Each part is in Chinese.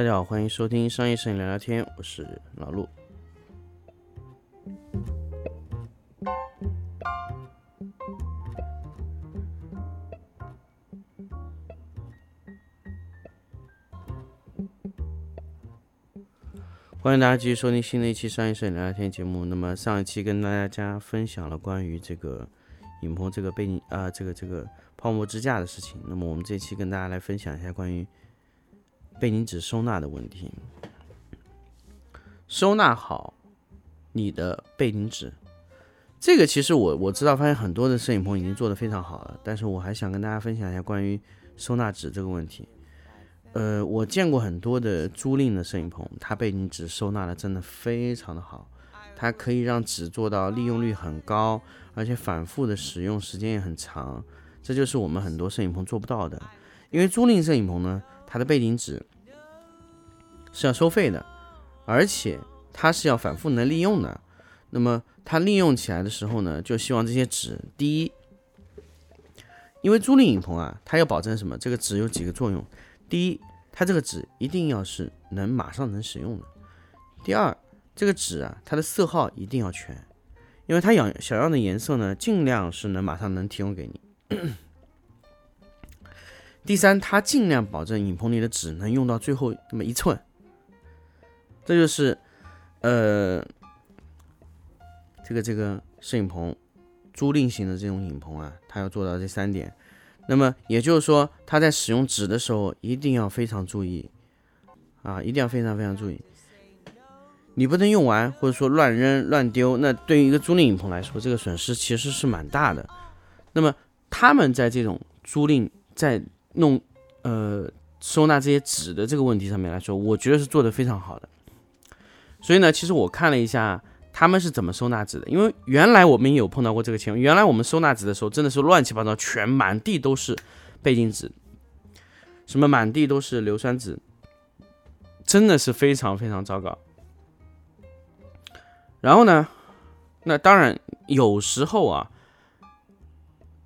大家好，欢迎收听商业摄影聊聊天，我是老陆。欢迎大家继续收听新的一期商业摄影聊聊天节目。那么上一期跟大家分享了关于这个影棚这个背景啊，这个这个泡沫支架的事情。那么我们这期跟大家来分享一下关于背景纸收纳的问题。收纳好你的背景纸，这个其实我我知道，发现很多的摄影棚已经做得非常好了。但是我还想跟大家分享一下关于收纳纸这个问题。呃，我见过很多的租赁的摄影棚，它背景纸收纳的真的非常的好，它可以让纸做到利用率很高，而且反复的使用时间也很长，这就是我们很多摄影棚做不到的。因为租赁摄影棚呢，它的背景纸是要收费的，而且它是要反复能利用的。那么它利用起来的时候呢，就希望这些纸，第一，因为租赁影棚啊，它要保证什么？这个纸有几个作用。第一，它这个纸一定要是能马上能使用的。第二，这个纸啊，它的色号一定要全，因为它想想要的颜色呢，尽量是能马上能提供给你。第三，它尽量保证影棚里的纸能用到最后那么一寸。这就是呃，这个这个摄影棚租赁型的这种影棚啊，它要做到这三点。那么也就是说，他在使用纸的时候一定要非常注意，啊，一定要非常非常注意，你不能用完或者说乱扔乱丢，那对于一个租赁影棚来说，这个损失其实是蛮大的。那么他们在这种租赁在弄呃收纳这些纸的这个问题上面来说，我觉得是做得非常好的。所以呢，其实我看了一下。他们是怎么收纳纸的？因为原来我们也有碰到过这个情况。原来我们收纳纸的时候，真的是乱七八糟，全满地都是背景纸，什么满地都是硫酸纸，真的是非常非常糟糕。然后呢，那当然有时候啊，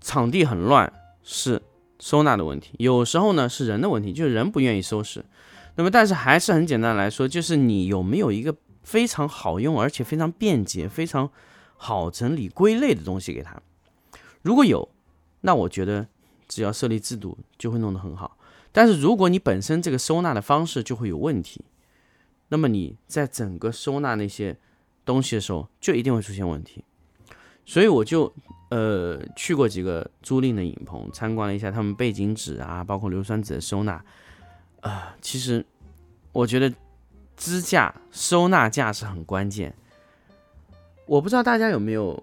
场地很乱是收纳的问题，有时候呢是人的问题，就是人不愿意收拾。那么但是还是很简单来说，就是你有没有一个。非常好用，而且非常便捷、非常好整理归类的东西给他。如果有，那我觉得只要设立制度就会弄得很好。但是如果你本身这个收纳的方式就会有问题，那么你在整个收纳那些东西的时候就一定会出现问题。所以我就呃去过几个租赁的影棚，参观了一下他们背景纸啊，包括硫酸纸的收纳。啊，其实我觉得。支架收纳架是很关键，我不知道大家有没有，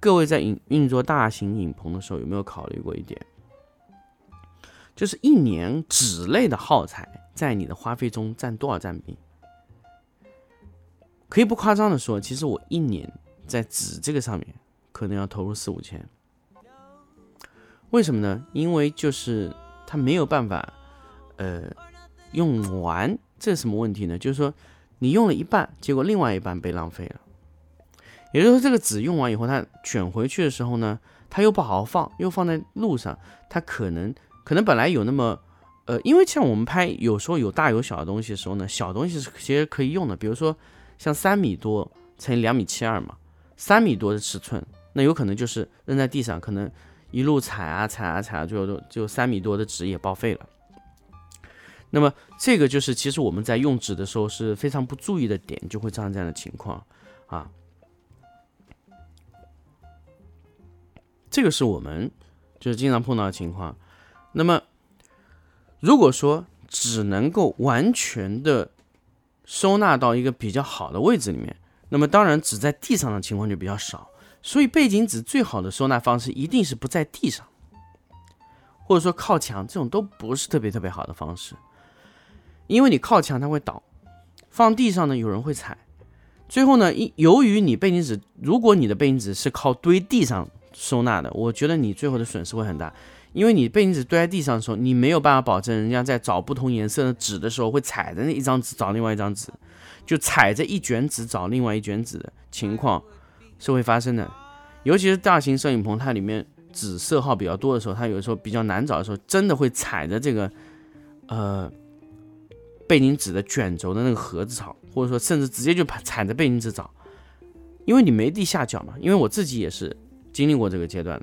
各位在运运作大型影棚的时候有没有考虑过一点，就是一年纸类的耗材在你的花费中占多少占比？可以不夸张的说，其实我一年在纸这个上面可能要投入四五千，为什么呢？因为就是它没有办法，呃，用完。这是什么问题呢？就是说，你用了一半，结果另外一半被浪费了。也就是说，这个纸用完以后，它卷回去的时候呢，它又不好好放，又放在路上，它可能可能本来有那么，呃，因为像我们拍，有时候有大有小的东西的时候呢，小东西是其实可以用的，比如说像三米多乘以两米七二嘛，三米多的尺寸，那有可能就是扔在地上，可能一路踩啊踩啊踩啊，最后都就三米多的纸也报废了。那么这个就是，其实我们在用纸的时候是非常不注意的点，就会造成这样的情况啊。这个是我们就是经常碰到的情况。那么如果说纸能够完全的收纳到一个比较好的位置里面，那么当然纸在地上的情况就比较少。所以背景纸最好的收纳方式一定是不在地上，或者说靠墙，这种都不是特别特别好的方式。因为你靠墙它会倒，放地上呢有人会踩，最后呢，因由于你背景纸，如果你的背景纸是靠堆地上收纳的，我觉得你最后的损失会很大，因为你背景纸堆在地上的时候，你没有办法保证人家在找不同颜色的纸的时候会踩着那一张纸找另外一张纸，就踩着一卷纸找另外一卷纸的情况是会发生的，尤其是大型摄影棚，它里面纸色号比较多的时候，它有时候比较难找的时候，真的会踩着这个，呃。背景纸的卷轴的那个盒子找，或者说甚至直接就踩着背景纸找，因为你没地下脚嘛。因为我自己也是经历过这个阶段。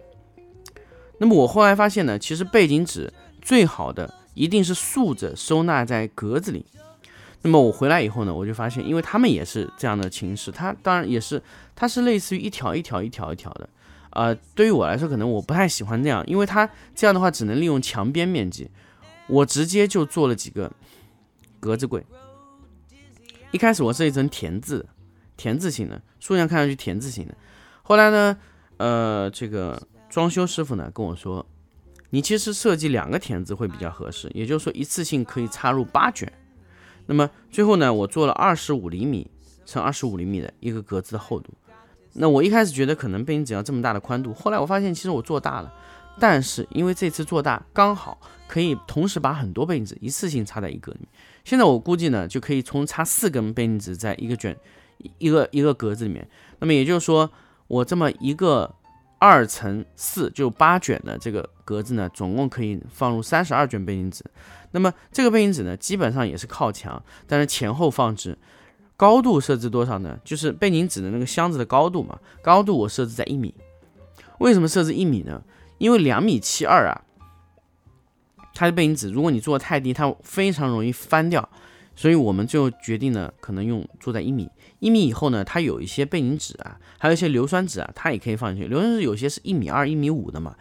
那么我后来发现呢，其实背景纸最好的一定是竖着收纳在格子里。那么我回来以后呢，我就发现，因为他们也是这样的形式，它当然也是，它是类似于一条一条一条一条的。呃，对于我来说，可能我不太喜欢这样，因为它这样的话只能利用墙边面积。我直接就做了几个格子柜。一开始我设计成田字，田字形的，竖向看上去田字形的。后来呢，呃，这个装修师傅呢跟我说，你其实设计两个田字会比较合适，也就是说一次性可以插入八卷。那么最后呢，我做了二十五厘米乘二十五厘米的一个格子的厚度。那我一开始觉得可能背景只要这么大的宽度，后来我发现其实我做大了，但是因为这次做大刚好可以同时把很多背景纸一次性插在一格里面。现在我估计呢，就可以从插四根背景纸在一个卷一个一个格子里面。那么也就是说，我这么一个二乘四就八卷的这个格子呢，总共可以放入三十二卷背景纸。那么这个背景纸呢，基本上也是靠墙，但是前后放置。高度设置多少呢？就是背景纸的那个箱子的高度嘛。高度我设置在一米。为什么设置一米呢？因为两米七二啊，它的背景纸，如果你做的太低，它非常容易翻掉。所以我们就决定呢，可能用做在一米。一米以后呢，它有一些背景纸啊，还有一些硫酸纸啊，它也可以放进去。硫酸纸有些是一米二、一米五的嘛。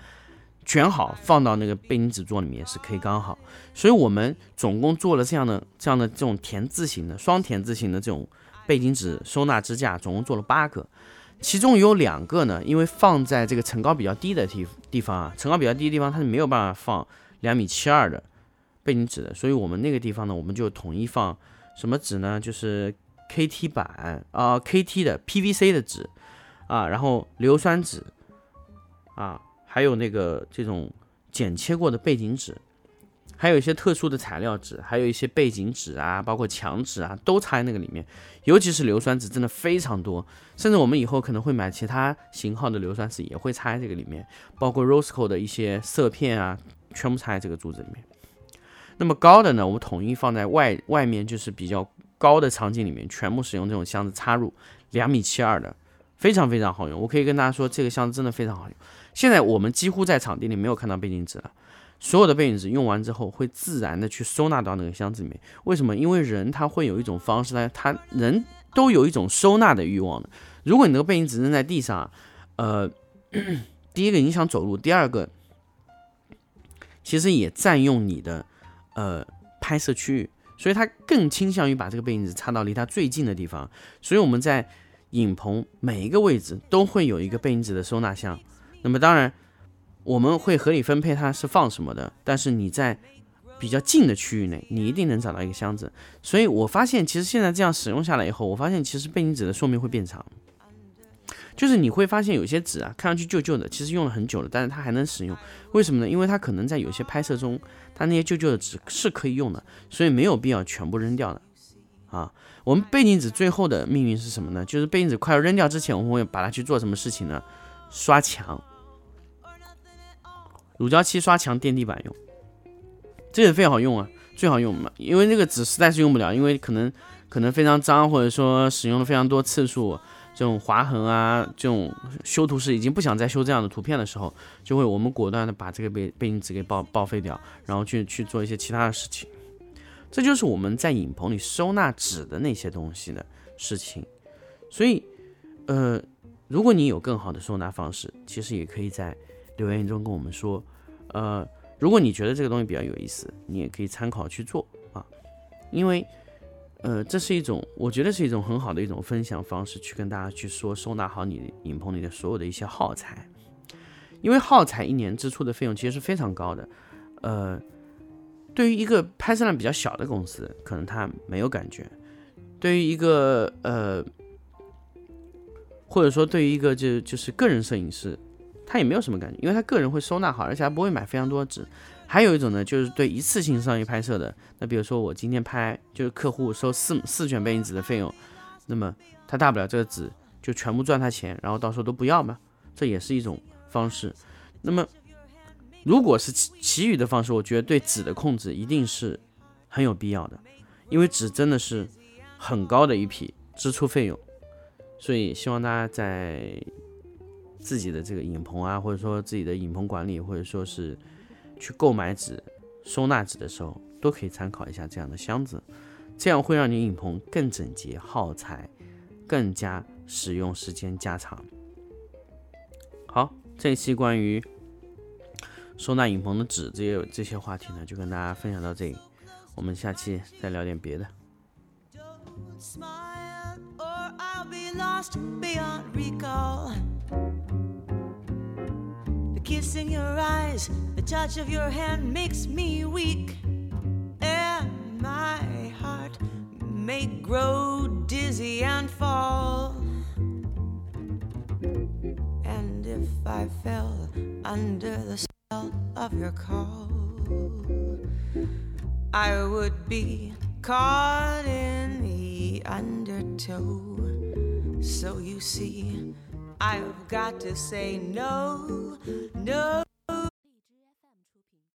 卷好放到那个背景纸座里面是可以刚好，所以我们总共做了这样的这样的这种田字形的双田字形的这种背景纸收纳支架，总共做了八个，其中有两个呢，因为放在这个层高比较低的地地方啊，层高比较低的地方它是没有办法放两米七二的背景纸的，所以我们那个地方呢，我们就统一放什么纸呢？就是 KT 板啊，KT 的 PVC 的纸啊，然后硫酸纸啊。还有那个这种剪切过的背景纸，还有一些特殊的材料纸，还有一些背景纸啊，包括墙纸啊，都插在那个里面。尤其是硫酸纸，真的非常多。甚至我们以后可能会买其他型号的硫酸纸，也会插在这个里面。包括 Rosco 的一些色片啊，全部插在这个柱子里面。那么高的呢，我们统一放在外外面，就是比较高的场景里面，全部使用这种箱子插入，两米七二的，非常非常好用。我可以跟大家说，这个箱子真的非常好用。现在我们几乎在场地里没有看到背景纸了，所有的背景纸用完之后会自然的去收纳到那个箱子里面。为什么？因为人他会有一种方式呢，他人都有一种收纳的欲望的。如果你那个背景纸扔在地上，呃，第一个影响走路，第二个其实也占用你的呃拍摄区域，所以他更倾向于把这个背景纸插到离他最近的地方。所以我们在影棚每一个位置都会有一个背景纸的收纳箱。那么当然，我们会合理分配它是放什么的，但是你在比较近的区域内，你一定能找到一个箱子。所以我发现，其实现在这样使用下来以后，我发现其实背景纸的寿命会变长。就是你会发现有些纸啊，看上去旧旧的，其实用了很久了，但是它还能使用。为什么呢？因为它可能在有些拍摄中，它那些旧旧的纸是可以用的，所以没有必要全部扔掉的。啊，我们背景纸最后的命运是什么呢？就是背景纸快要扔掉之前，我们会把它去做什么事情呢？刷墙。乳胶漆刷墙垫地板用，这个非常好用啊，最好用嘛，因为那个纸实在是用不了，因为可能可能非常脏，或者说使用了非常多次数，这种划痕啊，这种修图师已经不想再修这样的图片的时候，就会我们果断的把这个背背景纸给报报废掉，然后去去做一些其他的事情。这就是我们在影棚里收纳纸的那些东西的事情。所以，呃，如果你有更好的收纳方式，其实也可以在。留言中跟我们说，呃，如果你觉得这个东西比较有意思，你也可以参考去做啊，因为，呃，这是一种我觉得是一种很好的一种分享方式，去跟大家去说收纳好你影棚里的所有的一些耗材，因为耗材一年支出的费用其实是非常高的，呃，对于一个拍摄量比较小的公司，可能他没有感觉，对于一个呃，或者说对于一个就就是个人摄影师。他也没有什么感觉，因为他个人会收纳好，而且还不会买非常多的纸。还有一种呢，就是对一次性商业拍摄的，那比如说我今天拍，就是客户收四四卷背景纸的费用，那么他大不了这个纸就全部赚他钱，然后到时候都不要嘛，这也是一种方式。那么如果是其其余的方式，我觉得对纸的控制一定是很有必要的，因为纸真的是很高的一笔支出费用，所以希望大家在自己的这个影棚啊，或者说自己的影棚管理，或者说是去购买纸、收纳纸的时候，都可以参考一下这样的箱子，这样会让你影棚更整洁、耗材更加使用时间加长。好，这一期关于收纳影棚的纸这些这些话题呢，就跟大家分享到这里。我们下期再聊点别的。The kiss in your eyes, the touch of your hand makes me weak, and my heart may grow dizzy and fall. And if I fell under the spell of your call, I would be caught in the undertow. So you see, I've got to say no, no.